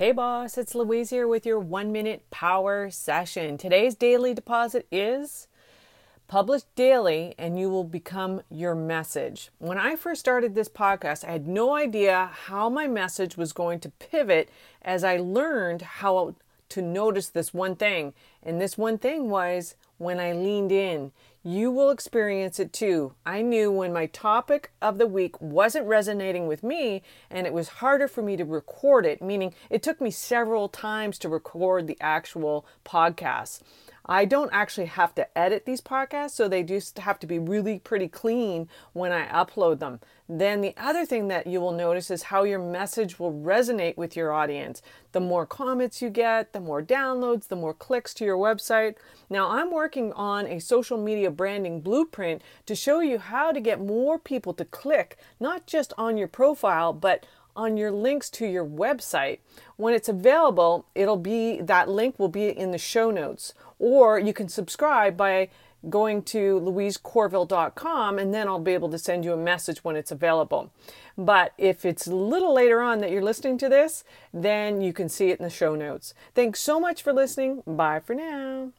Hey boss, it's Louise here with your one minute power session. Today's daily deposit is publish daily and you will become your message. When I first started this podcast, I had no idea how my message was going to pivot as I learned how to notice this one thing. And this one thing was when I leaned in. You will experience it too. I knew when my topic of the week wasn't resonating with me and it was harder for me to record it, meaning it took me several times to record the actual podcast. I don't actually have to edit these podcasts, so they just have to be really pretty clean when I upload them. Then the other thing that you will notice is how your message will resonate with your audience. The more comments you get, the more downloads, the more clicks to your website. Now, I'm working on a social media branding blueprint to show you how to get more people to click, not just on your profile, but on your links to your website. When it's available, it'll be that link will be in the show notes, or you can subscribe by going to louisecorville.com and then I'll be able to send you a message when it's available. But if it's a little later on that you're listening to this, then you can see it in the show notes. Thanks so much for listening. Bye for now.